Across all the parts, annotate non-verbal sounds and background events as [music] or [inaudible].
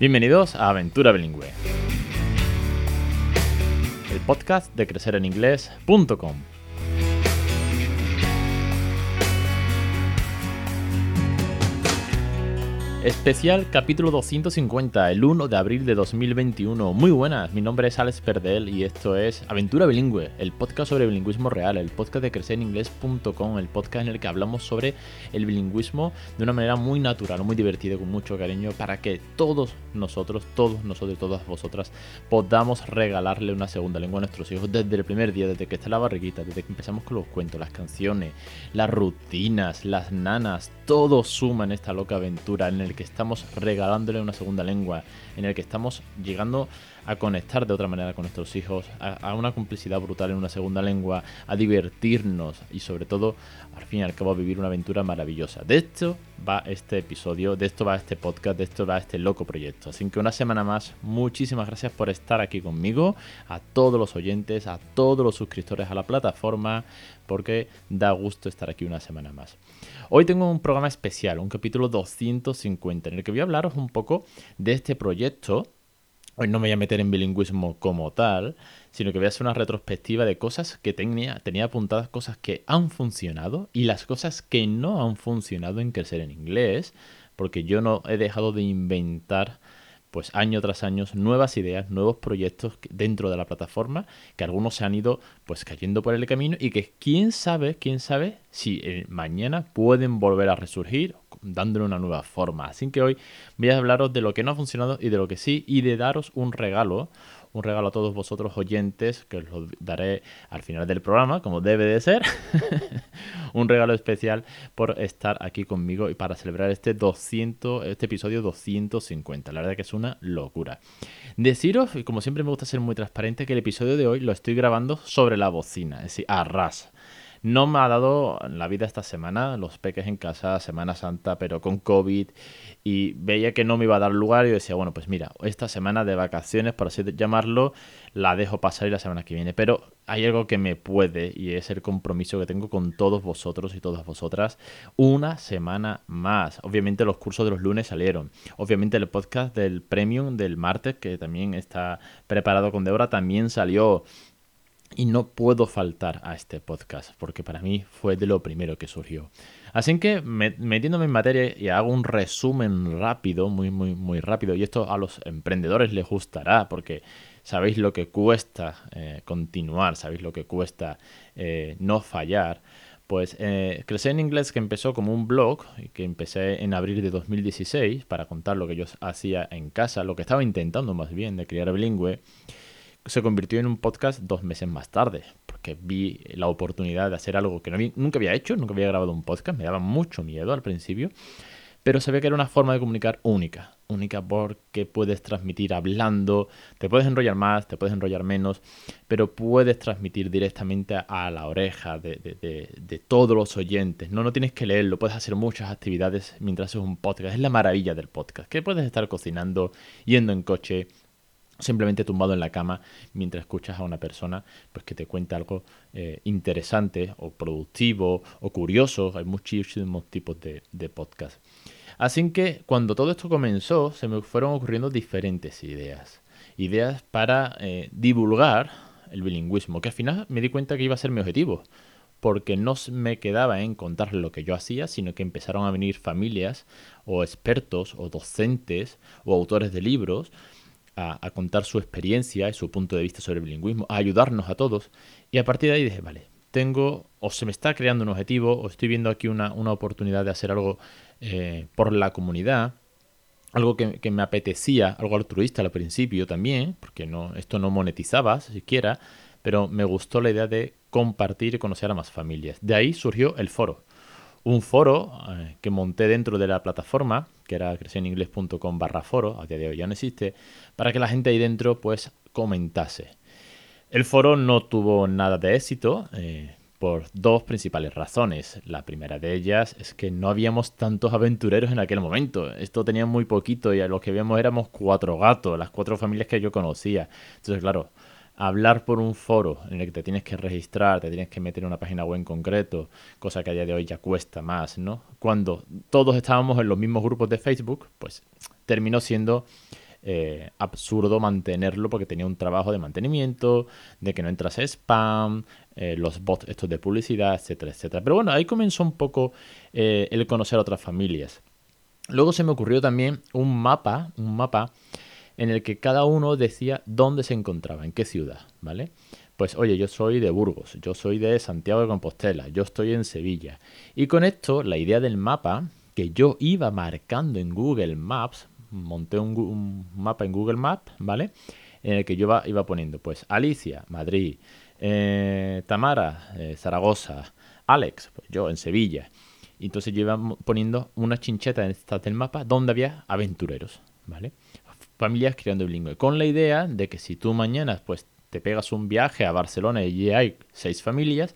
Bienvenidos a Aventura Bilingüe, el podcast de crecereninglés.com. Especial capítulo 250, el 1 de abril de 2021. Muy buenas, mi nombre es Alex Perdel y esto es Aventura Bilingüe, el podcast sobre bilingüismo real, el podcast de crecereninglés.com, el podcast en el que hablamos sobre el bilingüismo de una manera muy natural, muy divertida, con mucho cariño, para que todos nosotros, todos nosotros, todas vosotras, podamos regalarle una segunda lengua a nuestros hijos desde el primer día, desde que está la barriguita, desde que empezamos con los cuentos, las canciones, las rutinas, las nanas, todo suma en esta loca aventura en el que estamos regalándole una segunda lengua, en el que estamos llegando a conectar de otra manera con nuestros hijos, a, una complicidad brutal en una segunda lengua, a divertirnos y sobre todo, al fin y al cabo, a vivir una aventura maravillosa. De esto va este episodio, de esto va este podcast, de esto va este loco proyecto. Así que una semana más, muchísimas gracias por estar aquí conmigo, a todos los oyentes, a todos los suscriptores a la plataforma, porque da gusto estar aquí una semana más. Hoy tengo un programa especial, un capítulo 250, en el que voy a hablaros un poco de este proyecto. Hoy no me voy a meter en bilingüismo como tal, sino que voy a hacer una retrospectiva de cosas que tenía, tenía apuntadas, cosas que han funcionado y las cosas que no han funcionado en crecer en inglés, porque yo no he dejado de inventar pues año tras año nuevas ideas, nuevos proyectos dentro de la plataforma, que algunos se han ido pues cayendo por el camino y que quién sabe, quién sabe si eh, mañana pueden volver a resurgir dándole una nueva forma. Así que hoy voy a hablaros de lo que no ha funcionado y de lo que sí y de daros un regalo, un regalo a todos vosotros oyentes, que os lo daré al final del programa, como debe de ser. [laughs] un regalo especial por estar aquí conmigo y para celebrar este 200, este episodio 250. La verdad que es una locura. Deciros, y como siempre me gusta ser muy transparente, que el episodio de hoy lo estoy grabando sobre la bocina, es decir, a ras. No me ha dado la vida esta semana, los peques en casa, Semana Santa, pero con COVID, y veía que no me iba a dar lugar y decía, bueno, pues mira, esta semana de vacaciones, por así llamarlo, la dejo pasar y la semana que viene. Pero hay algo que me puede y es el compromiso que tengo con todos vosotros y todas vosotras, una semana más. Obviamente los cursos de los lunes salieron. Obviamente el podcast del Premium del martes, que también está preparado con Debra, también salió. Y no puedo faltar a este podcast, porque para mí fue de lo primero que surgió. Así que metiéndome en materia y hago un resumen rápido, muy, muy, muy rápido, y esto a los emprendedores les gustará, porque sabéis lo que cuesta eh, continuar, sabéis lo que cuesta eh, no fallar. Pues eh, en Inglés, que empezó como un blog, que empecé en abril de 2016 para contar lo que yo hacía en casa, lo que estaba intentando más bien de criar bilingüe, se convirtió en un podcast dos meses más tarde, porque vi la oportunidad de hacer algo que nunca había hecho, nunca había grabado un podcast, me daba mucho miedo al principio, pero ve que era una forma de comunicar única, única porque puedes transmitir hablando, te puedes enrollar más, te puedes enrollar menos, pero puedes transmitir directamente a la oreja de, de, todos los oyentes. No, no tienes que leerlo, puedes hacer muchas actividades mientras haces un podcast. Es la maravilla del podcast, que puedes estar cocinando, yendo en coche, simplemente tumbado en la cama mientras escuchas a una persona pues que te cuenta algo eh, interesante o productivo o curioso. Hay muchísimos tipos de, de podcast. Así que cuando todo esto comenzó se me fueron ocurriendo diferentes ideas. Ideas para eh, divulgar el bilingüismo, que al final me di cuenta que iba a ser mi objetivo porque no me quedaba en contar lo que yo hacía, sino que empezaron a venir familias o expertos o docentes o autores de libros a, contar su experiencia y su punto de vista sobre el bilingüismo, a ayudarnos a todos. Y a partir de ahí dije, vale, tengo o se me está creando un objetivo o estoy viendo aquí una, oportunidad de hacer algo eh, por la comunidad, algo que, me apetecía, algo altruista al principio también, porque no, esto no monetizaba siquiera, pero me gustó la idea de compartir y conocer a más familias. De ahí surgió el foro un foro eh, que monté dentro de la plataforma, que era crecereningles.com barra foro, a día de hoy ya no existe, para que la gente ahí dentro pues comentase. El foro no tuvo nada de éxito eh, por dos principales razones. La primera de ellas es que no habíamos tantos aventureros en aquel momento. Esto tenía muy poquito y a los que habíamos éramos cuatro gatos, las cuatro familias que yo conocía. Entonces, claro, hablar por un foro en el que te tienes que registrar, te tienes que meter en una página web en concreto, cosa que a día de hoy ya cuesta más, ¿no? Cuando todos estábamos en los mismos grupos de Facebook, pues terminó siendo eh, absurdo mantenerlo porque tenía un trabajo de mantenimiento, de que no entrase spam, eh, los bots estos de publicidad, etcétera, etcétera. Pero bueno, ahí comenzó un poco eh, el conocer otras familias. Luego se me ocurrió también un mapa, un mapa en el que cada uno decía dónde se encontraba, en qué ciudad, ¿vale? Pues oye, yo soy de Burgos, yo soy de Santiago de Compostela, yo estoy en Sevilla. Y con esto, la idea del mapa, que yo iba marcando en Google Maps, monté un, mapa en Google Maps, ¿vale? En el que yo iba, poniendo, pues, Alicia, Madrid, eh, Tamara, eh, Zaragoza, Alex, pues yo en Sevilla. Y entonces yo iba poniendo una chincheta en esta del mapa donde había aventureros, ¿vale? Familias creando bilingüe. Con la idea de que si tú mañana, pues, te pegas un viaje a Barcelona y hay seis familias,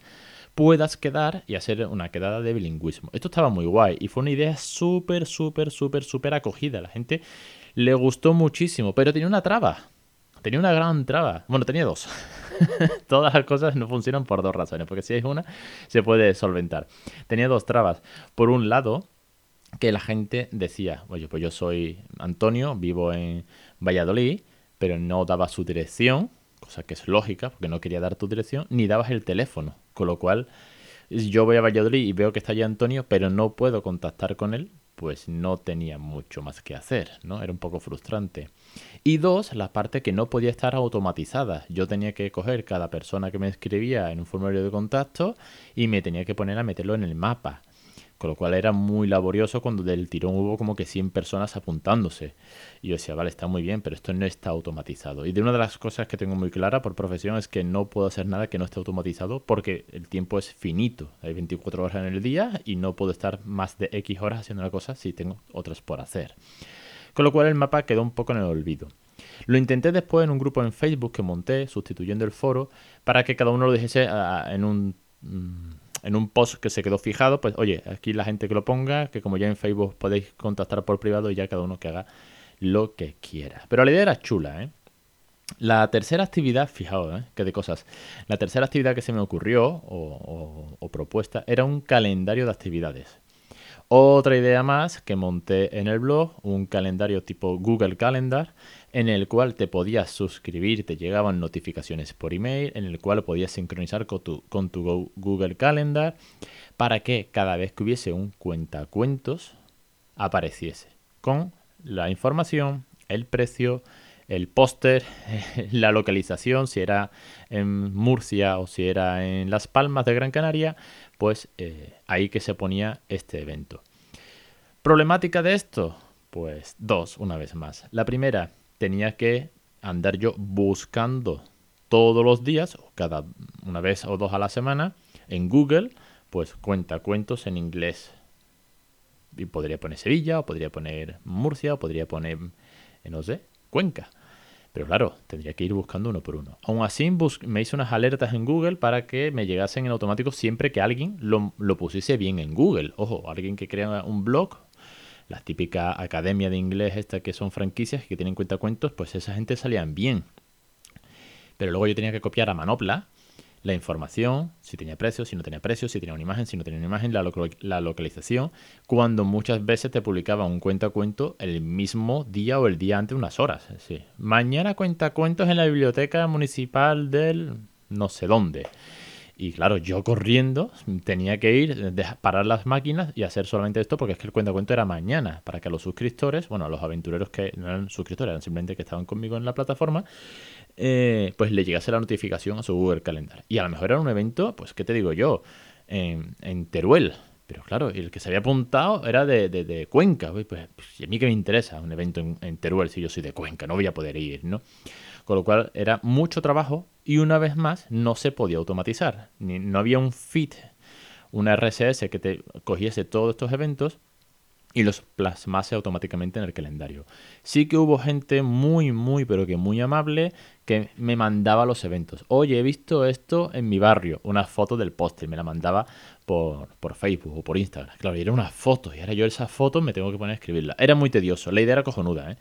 puedas quedar y hacer una quedada de bilingüismo. Esto estaba muy guay y fue una idea súper, súper, súper, súper acogida. La gente le gustó muchísimo, pero tenía una traba. Tenía una gran traba. Bueno, tenía dos. [laughs] Todas las cosas no funcionan por dos razones, porque si hay una, se puede solventar. Tenía dos trabas. Por un lado, que la gente decía, oye, pues yo soy Antonio, vivo en Valladolid, pero no daba su dirección cosa que es lógica, porque no quería dar tu dirección, ni dabas el teléfono. Con lo cual, yo voy a Valladolid y veo que está allí Antonio, pero no puedo contactar con él, pues no tenía mucho más que hacer, ¿no? Era un poco frustrante. Y dos, la parte que no podía estar automatizada. Yo tenía que coger cada persona que me escribía en un formulario de contacto y me tenía que poner a meterlo en el mapa. Con lo cual era muy laborioso cuando del tirón hubo como que 100 personas apuntándose. Y yo decía, vale, está muy bien, pero esto no está automatizado. Y de una de las cosas que tengo muy clara por profesión es que no puedo hacer nada que no esté automatizado porque el tiempo es finito. Hay 24 horas en el día y no puedo estar más de X horas haciendo una cosa si tengo otras por hacer. Con lo cual el mapa quedó un poco en el olvido. Lo intenté después en un grupo en Facebook que monté, sustituyendo el foro, para que cada uno lo dijese ah, en un mm, en un post que se quedó fijado, pues oye, aquí la gente que lo ponga, que como ya en Facebook podéis contactar por privado y ya cada uno que haga lo que quiera. Pero la idea era chula, ¿eh? La tercera actividad, fijaos, ¿eh? que de cosas. La tercera actividad que se me ocurrió o propuesta era un calendario de actividades. Otra idea más que monté en el blog, un calendario tipo Google Calendar, en el cual te podías suscribir, te llegaban notificaciones por email, en el cual podías sincronizar con tu, con tu Google Calendar para que cada vez que hubiese un cuentacuentos apareciese con la información, el precio, el póster, [laughs] la localización, si era en Murcia o si era en Las Palmas de Gran Canaria, pues eh, ahí que se ponía este evento. ¿Problemática de esto? Pues dos, una vez más. La primera, tenía que andar yo buscando todos los días, cada una vez o dos a la semana, en Google, pues cuenta cuentos en inglés. Y podría poner Sevilla, o podría poner Murcia, o podría poner, eh, no sé, Cuenca. Pero claro, tendría que ir buscando uno por uno. Aún así, me hice unas alertas en Google para que me llegasen en automático siempre que alguien lo, lo pusiese bien en Google. Ojo, alguien que crea un blog, la típica academia de inglés esta que son franquicias que tienen cuenta cuentos, pues esa gente salían bien. Pero luego yo tenía que copiar a manopla la información, si tenía precio, si no tenía precio, si tenía una imagen, si no tenía una imagen, la, localización, cuando muchas veces te publicaba un cuento a cuento el mismo día o el día antes, unas horas. Sí. Mañana cuenta cuentos en la biblioteca municipal del no sé dónde. Y claro, yo corriendo tenía que ir, parar las máquinas y hacer solamente esto porque es que el cuento era mañana, para que los suscriptores, bueno, los aventureros que no eran suscriptores, eran simplemente que estaban conmigo en la plataforma, eh, pues le llegase la notificación a su Google Calendar. Y a lo mejor era un evento, pues, ¿qué te digo yo? En, Teruel. Pero claro, el que se había apuntado era de, Cuenca. Pues, pues, a mí que me interesa un evento en, Teruel si yo soy de Cuenca, no voy a poder ir, ¿no? Con lo cual era mucho trabajo y una vez más no se podía automatizar. Ni, no había un feed, una RSS que te cogiese todos estos eventos y los plasmase automáticamente en el calendario. Sí que hubo gente muy, muy, pero que muy amable que me mandaba los eventos. Oye, he visto esto en mi barrio, una foto del póster, me la mandaba por, por, Facebook o por Instagram. Claro, y era una foto, y ahora yo esas fotos me tengo que poner a escribirla. Era muy tedioso, la idea era cojonuda, ¿eh?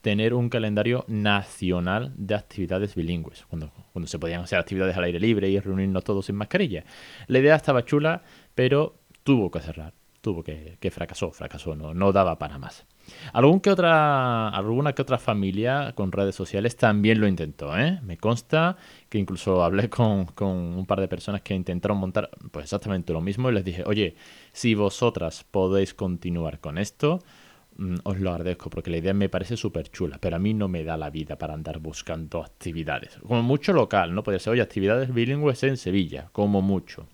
tener un calendario nacional de actividades bilingües, cuando, cuando se podían hacer actividades al aire libre y reunirnos todos sin mascarilla. La idea estaba chula, pero tuvo que cerrar tuvo que, que fracasó, fracasó, no, no daba para más. Algún que otra, alguna que otra familia con redes sociales también lo intentó, ¿eh? Me consta que incluso hablé [laughs] con, con, un par de personas que intentaron montar pues exactamente lo mismo y les dije, oye, si vosotras podéis continuar con esto, mm, os lo agradezco porque la idea me parece súper chula, pero a mí no me da la vida para andar buscando actividades. Como mucho local, ¿no? Podría ser, oye, actividades bilingües en Sevilla, como mucho.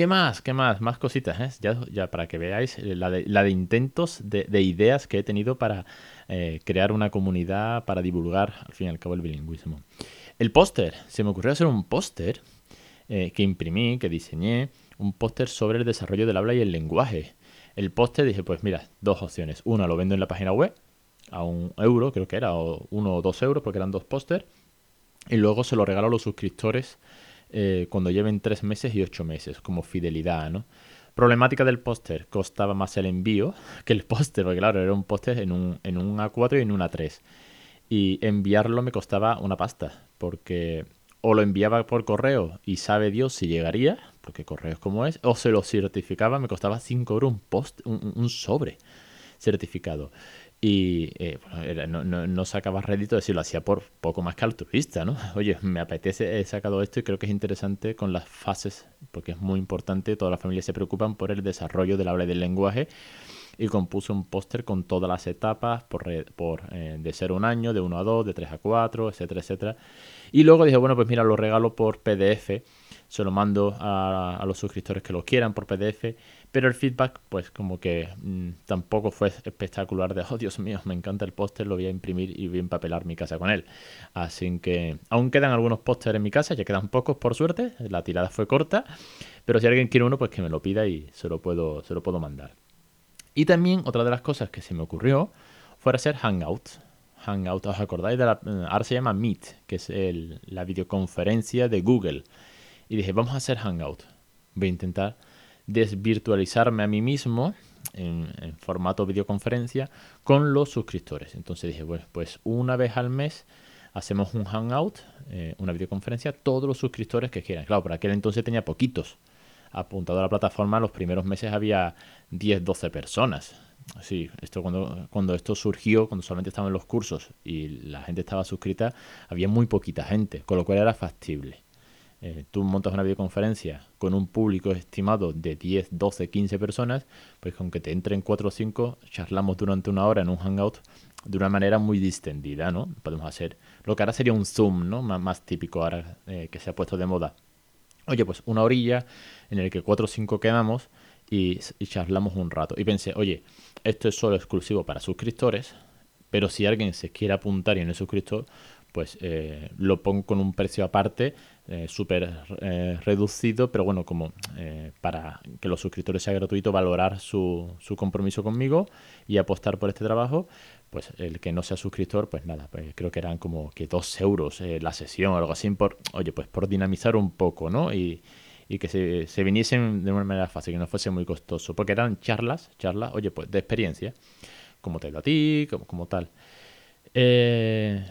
¿Qué más? ¿Qué más? Más cositas, ¿eh? ya, para que veáis eh, la de, intentos de, de, ideas que he tenido para eh, crear una comunidad, para divulgar al fin y al cabo el bilingüismo. El póster, se me ocurrió hacer un póster eh, que imprimí, que diseñé, un póster sobre el desarrollo del habla y el lenguaje. El póster dije, pues mira, dos opciones. Una lo vendo en la página web a un euro, creo que era, o uno o dos euros, porque eran dos pósters. Y luego se lo regalo a los suscriptores eh, cuando lleven tres meses y ocho meses, como fidelidad, ¿no? Problemática del póster, costaba más el envío [laughs] que el póster, porque claro, era un póster en un, en un A4 y en un A3. Y enviarlo me costaba una pasta, porque o lo enviaba por correo y sabe Dios si llegaría, porque correo es como es, o se lo certificaba, me costaba 5 euros un, post, un, un sobre certificado. Y eh, bueno, no, no, no, sacaba rédito de si lo hacía por poco más que altruista, ¿no? [laughs] Oye, me apetece, he sacado esto y creo que es interesante con las fases, porque es muy importante, todas las familias se preocupan por el desarrollo del habla y del lenguaje. Y compuse un póster con todas las etapas, por, por eh, de 0 a un año, de 1 a 2, de 3 a 4, etcétera, etcétera. Y luego dije, bueno, pues mira, lo regalo por PDF se lo mando a, a, los suscriptores que lo quieran por PDF, pero el feedback pues como que mmm, tampoco fue espectacular de, [laughs] oh Dios mío, me encanta el póster, lo voy a imprimir y voy a empapelar mi casa con él. Así que aún quedan algunos pósteres en mi casa, ya quedan pocos por suerte, la tirada fue corta, pero si alguien quiere uno pues que me lo pida y se lo puedo, se lo puedo mandar. Y también otra de las cosas que se me ocurrió fue hacer Hangouts. Hangout, ¿os acordáis? De la, ahora se llama Meet, que es la videoconferencia de Google. Y dije, vamos a hacer Hangout. Voy a intentar desvirtualizarme a mí mismo en, formato videoconferencia con los suscriptores. Entonces dije, pues, pues una vez al mes hacemos un Hangout, eh, una videoconferencia, todos los suscriptores que quieran. Claro, por aquel entonces tenía poquitos. Apuntado a la plataforma, los primeros meses había 10, 12 personas. Sí, esto cuando, cuando esto surgió, cuando solamente estaban los cursos y la gente estaba suscrita, había muy poquita gente, con lo cual era factible eh, tú montas una videoconferencia con un público estimado de 10, 12, 15 personas, pues aunque te entren 4 o 5, charlamos durante una hora en un hangout de una manera muy distendida, ¿no? Podemos hacer lo que ahora sería un Zoom, ¿no? Más, típico ahora eh, que se ha puesto de moda. Oye, pues una orilla en el que 4 o 5 quedamos y, y charlamos un rato. Y pensé, oye, esto es solo exclusivo para suscriptores, pero si alguien se quiere apuntar y no es suscriptor, pues eh, lo pongo con un precio aparte, eh, súper eh, reducido, pero bueno, como para que los suscriptores sea gratuito, valorar su, su, compromiso conmigo y apostar por este trabajo, pues el que no sea suscriptor, pues nada, pues creo que eran como que dos euros la sesión o algo así, por, oye, pues por dinamizar un poco, ¿no? Y, y que se, se, viniesen de una manera fácil, que no fuese muy costoso, porque eran charlas, charlas, oye, pues de experiencia, como te lo a ti, como, como tal. Eh,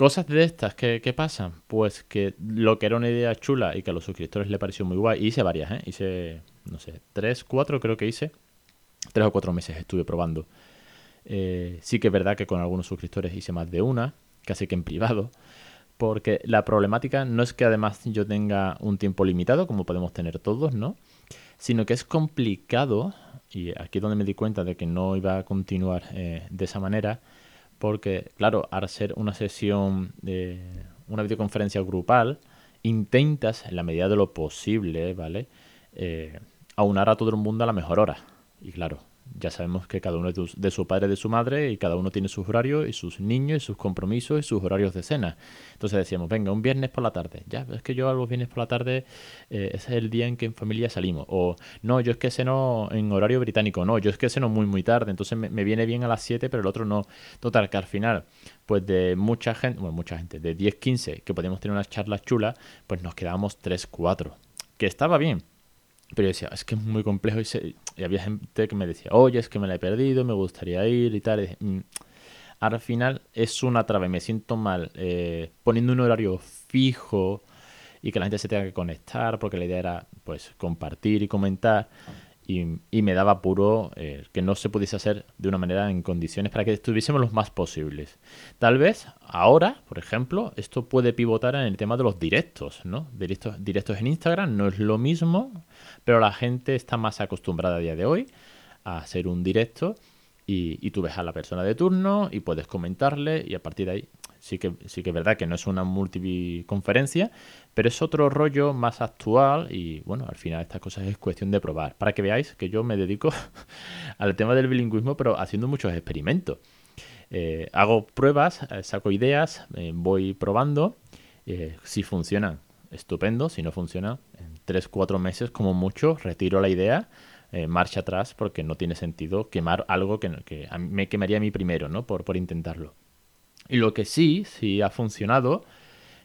Cosas de estas que, que, pasan, pues que lo que era una idea chula y que a los suscriptores le pareció muy guay, hice varias, ¿eh? hice, no sé, tres, cuatro creo que hice, tres o cuatro meses estuve probando. Eh, sí que es verdad que con algunos suscriptores hice más de una, casi que en privado, porque la problemática no es que además yo tenga un tiempo limitado, como podemos tener todos, ¿no? Sino que es complicado, y aquí es donde me di cuenta de que no iba a continuar eh, de esa manera, porque, claro, al ser una sesión de una videoconferencia grupal, intentas, en la medida de lo posible, ¿vale? Eh, aunar a todo el mundo a la mejor hora. Y claro, ya sabemos que cada uno es de su padre de su madre y cada uno tiene sus horarios y sus niños y sus compromisos y sus horarios de cena. Entonces decíamos, venga, un viernes por la tarde. Ya, es que yo a los viernes por la tarde eh, ese es el día en que en familia salimos. O no, yo es que ceno en horario británico. No, yo es que ceno muy, muy tarde. Entonces me, me viene bien a las 7, pero el otro no. Total, que al final, pues de mucha gente, bueno, mucha gente, de 10, 15 que podíamos tener unas charlas chulas, pues nos quedábamos 3, 4. Que estaba bien pero yo decía, es que es muy complejo y, se... y, había gente que me decía, oye, es que me la he perdido, me gustaría ir y tal. Mm. Al final es una traba y me siento mal eh, poniendo un horario fijo y que la gente se tenga que conectar porque la idea era pues compartir y comentar y, me daba apuro eh, que no se pudiese hacer de una manera en condiciones para que estuviésemos los más posibles. Tal vez ahora, por ejemplo, esto puede pivotar en el tema de los directos, ¿no? Directos, directos en Instagram no es lo mismo, pero la gente está más acostumbrada a día de hoy a hacer un directo y, y, tú ves a la persona de turno y puedes comentarle y a partir de ahí sí que, sí que es verdad que no es una multiconferencia, pero es otro rollo más actual y bueno, al final estas cosas es cuestión de probar. Para que veáis que yo me dedico [laughs] al tema del bilingüismo, pero haciendo muchos experimentos. Eh, hago pruebas, eh, saco ideas, eh, voy probando. si funcionan, estupendo. Si no funciona, en 3-4 meses como mucho, retiro la idea. marcha atrás porque no tiene sentido quemar algo que, que me quemaría a mí primero, ¿no? Por, por intentarlo. Y lo que sí, sí ha funcionado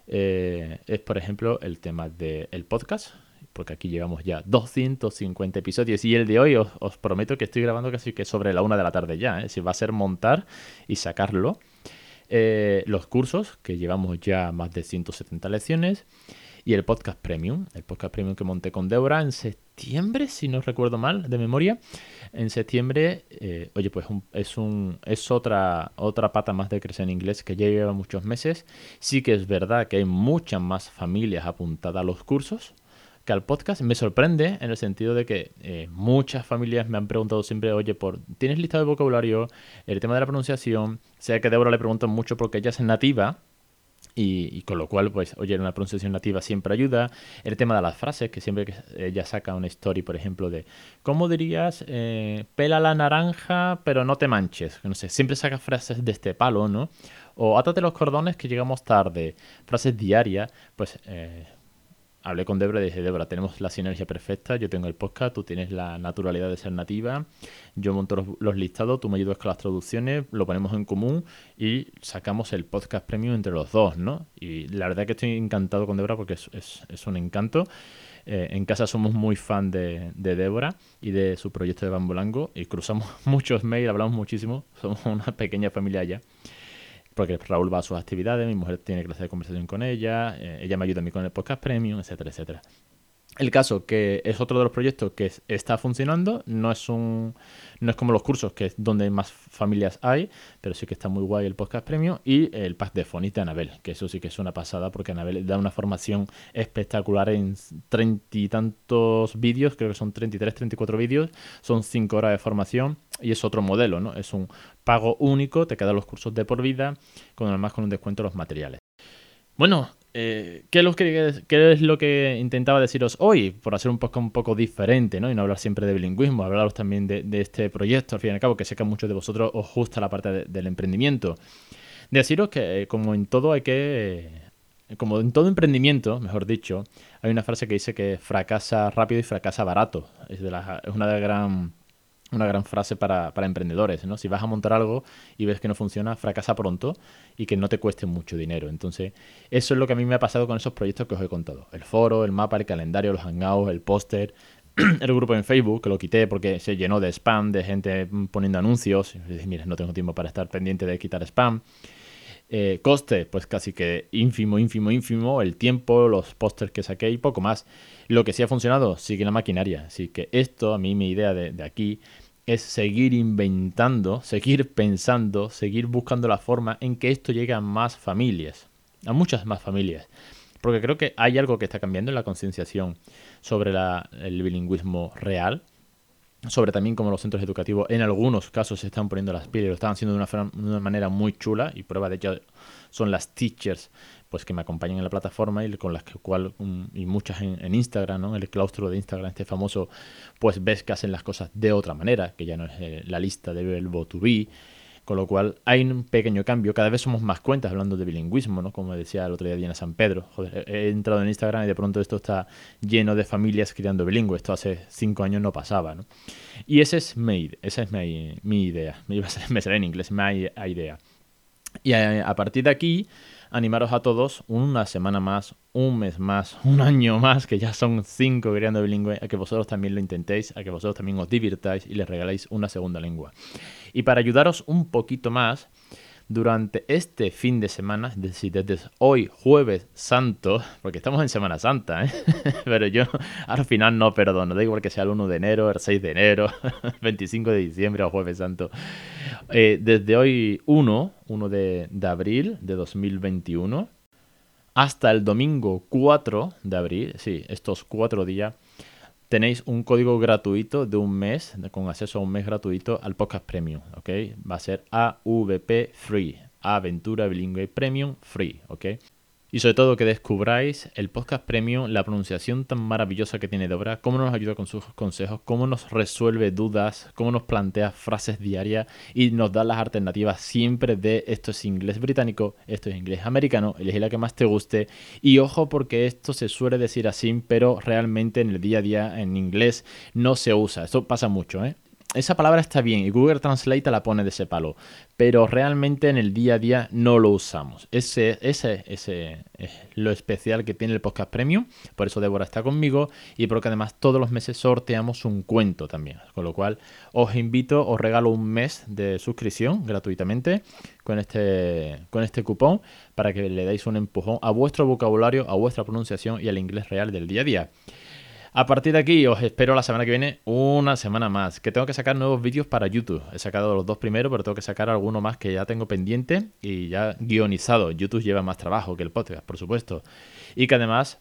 eh, es, por ejemplo, el tema del podcast, porque aquí llevamos ya 250 episodios y el de hoy os, prometo que estoy grabando casi que sobre la una de la tarde ya, ¿eh? si va a ser montar y sacarlo. Eh, los cursos, que llevamos ya más de 170 lecciones, y el podcast premium, el podcast premium que monté con Deborah en septiembre, si no recuerdo mal, de memoria. En septiembre, eh, oye, pues es, un, es otra, otra pata más de crecer en inglés que ya lleva muchos meses. Sí que es verdad que hay muchas más familias apuntadas a los cursos que al podcast. Me sorprende en el sentido de que eh, muchas familias me han preguntado siempre, oye, por ¿tienes lista de vocabulario? El tema de la pronunciación. Sea que Deborah le pregunto mucho porque ella es nativa y, con lo cual, pues, oye, una pronunciación nativa siempre ayuda. El tema de las frases, que siempre que ella saca una story, por ejemplo, de ¿cómo dirías? Eh, pela la naranja, pero no te manches. No sé, siempre saca frases de este palo, ¿no? O átate los cordones que llegamos tarde. Frases diarias, pues, eh, hablé con Debra y dije, Debra, tenemos la sinergia perfecta, yo tengo el podcast, tú tienes la naturalidad de ser nativa, yo monto los, listados, tú me ayudas con las traducciones, lo ponemos en común y sacamos el podcast premium entre los dos, ¿no? Y la verdad que estoy encantado con Debra porque es, un encanto. Eh, en casa somos muy fan de, de Débora y de su proyecto de Bambolango y cruzamos [laughs] muchos mails, hablamos muchísimo, somos una pequeña familia ya porque Raúl va a sus actividades, mi mujer tiene clase de conversación con ella, eh, ella me ayuda a mí con el podcast premium, etcétera, etcétera. El caso que es otro de los proyectos que está funcionando, no es un no es como los cursos que es donde más familias hay, pero sí que está muy guay el podcast premium y el pack de Fonita de Anabel, que eso sí que es una pasada porque Anabel da una formación espectacular en treinta y tantos vídeos, creo que son 33, 34 vídeos, son 5 horas de formación y es otro modelo, ¿no? Es un pago único, te quedan los cursos de por vida, con además con un descuento de los materiales. Bueno, eh, ¿qué, es lo que intentaba deciros hoy? Por hacer un poco, un poco diferente, ¿no? Y no hablar siempre de bilingüismo, hablaros también de, este proyecto, al fin y al cabo, que sé que a muchos de vosotros os gusta la parte del emprendimiento. Deciros que, eh, como en todo, hay que. Eh, como en todo emprendimiento, mejor dicho, hay una frase que dice que fracasa rápido y fracasa barato. Es, de es una de las gran una gran frase para, emprendedores, ¿no? Si vas a montar algo y ves que no funciona, fracasa pronto y que no te cueste mucho dinero. Entonces, eso es lo que a mí me ha pasado con esos proyectos que os he contado. El foro, el mapa, el calendario, los hangouts, el póster, [clears throat] el grupo en Facebook, que lo quité porque se llenó de spam, de gente poniendo anuncios. Y mira, no tengo tiempo para estar pendiente de quitar spam. Eh, coste, pues casi que ínfimo, ínfimo, ínfimo. El tiempo, los pósters que saqué y poco más. Lo que sí ha funcionado, sigue la maquinaria. Así que esto, a mí mi idea de, aquí es seguir inventando, seguir pensando, seguir buscando la forma en que esto llegue a más familias, a muchas más familias. Porque creo que hay algo que está cambiando en la concienciación sobre el bilingüismo real sobre también cómo los centros educativos en algunos casos se están poniendo las pilas y lo están haciendo de una, manera muy chula y prueba de ello son las teachers pues que me acompañan en la plataforma y con las que cual y muchas en, Instagram, ¿no? En el claustro de Instagram este famoso, pues ves que hacen las cosas de otra manera, que ya no es eh, la lista de verbo to be, con lo cual hay un pequeño cambio. Cada vez somos más cuentas hablando de bilingüismo, ¿no? Como decía el otro día Diana San Pedro. Joder, he entrado en Instagram y de pronto esto está lleno de familias criando bilingüe. Esto hace cinco años no pasaba, ¿no? Y ese es mi, esa es mi, idea. Me, me sale en inglés, mi idea. Y a, a partir de aquí animaros a todos una semana más, un mes más, un año más, que ya son cinco creando bilingüe, a que vosotros también lo intentéis, a que vosotros también os divirtáis y les regaléis una segunda lengua. Y para ayudaros un poquito más, durante este fin de semana, es decir, desde hoy jueves santo, porque estamos en Semana Santa, ¿eh? [laughs] pero yo al final no perdono, da igual que sea el 1 de enero, el 6 de enero, [laughs] 25 de diciembre o jueves santo. Eh, desde hoy 1, 1 de, de abril de 2021, hasta el domingo 4 de abril, sí, estos cuatro días, tenéis un código gratuito de un mes, con acceso a un mes gratuito al podcast premium, ¿ok? Va a ser AVP Free, Aventura Bilingüe Premium Free, ¿ok? Y sobre todo que descubráis el podcast premium, la pronunciación tan maravillosa que tiene Dobra, cómo nos ayuda con sus consejos, cómo nos resuelve dudas, cómo nos plantea frases diarias y nos da las alternativas siempre de esto es inglés británico, esto es inglés americano, elegí la que más te guste. Y ojo porque esto se suele decir así, pero realmente en el día a día en inglés no se usa. Esto pasa mucho, ¿eh? Esa palabra está bien y Google Translate la pone de ese palo, pero realmente en el día a día no lo usamos. Ese, ese, ese es lo especial que tiene el podcast premium, por eso Débora está conmigo y porque además todos los meses sorteamos un cuento también, con lo cual os invito, os regalo un mes de suscripción gratuitamente con este, con este cupón para que le deis un empujón a vuestro vocabulario, a vuestra pronunciación y al inglés real del día a día. A partir de aquí os espero la semana que viene una semana más, que tengo que sacar nuevos vídeos para YouTube. He sacado los dos primeros, pero tengo que sacar alguno más que ya tengo pendiente y ya guionizado. YouTube lleva más trabajo que el podcast, por supuesto. Y que además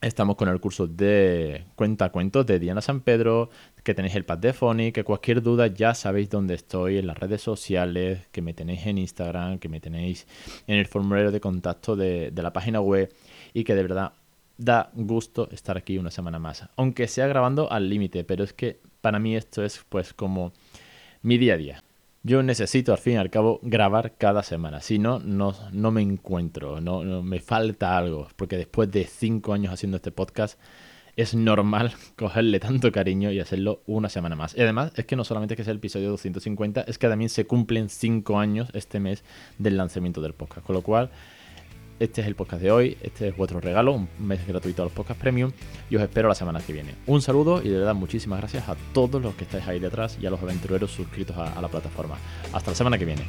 Estamos con el curso de cuenta cuentos de Diana San Pedro, que tenéis el pad de Phony, que cualquier duda ya sabéis dónde estoy en las redes sociales, que me tenéis en Instagram, que me tenéis en el formulario de contacto de la página web y que de verdad da gusto estar aquí una semana más. Aunque sea grabando al límite, pero es que para mí esto es pues como mi día a día. Yo necesito al fin y al cabo grabar cada semana, si no, no, no me encuentro, no, me falta algo, porque después de cinco años haciendo este podcast es normal [laughs] cogerle tanto cariño y hacerlo una semana más. Y además es que no solamente es que sea el episodio 250, es que también se cumplen cinco años este mes del lanzamiento del podcast, con lo cual este es el podcast de hoy, este es vuestro regalo, un mes gratuito a los podcasts premium y os espero la semana que viene. Un saludo y de verdad muchísimas gracias a todos los que estáis ahí detrás y a los aventureros suscritos a, a la plataforma. Hasta la semana que viene.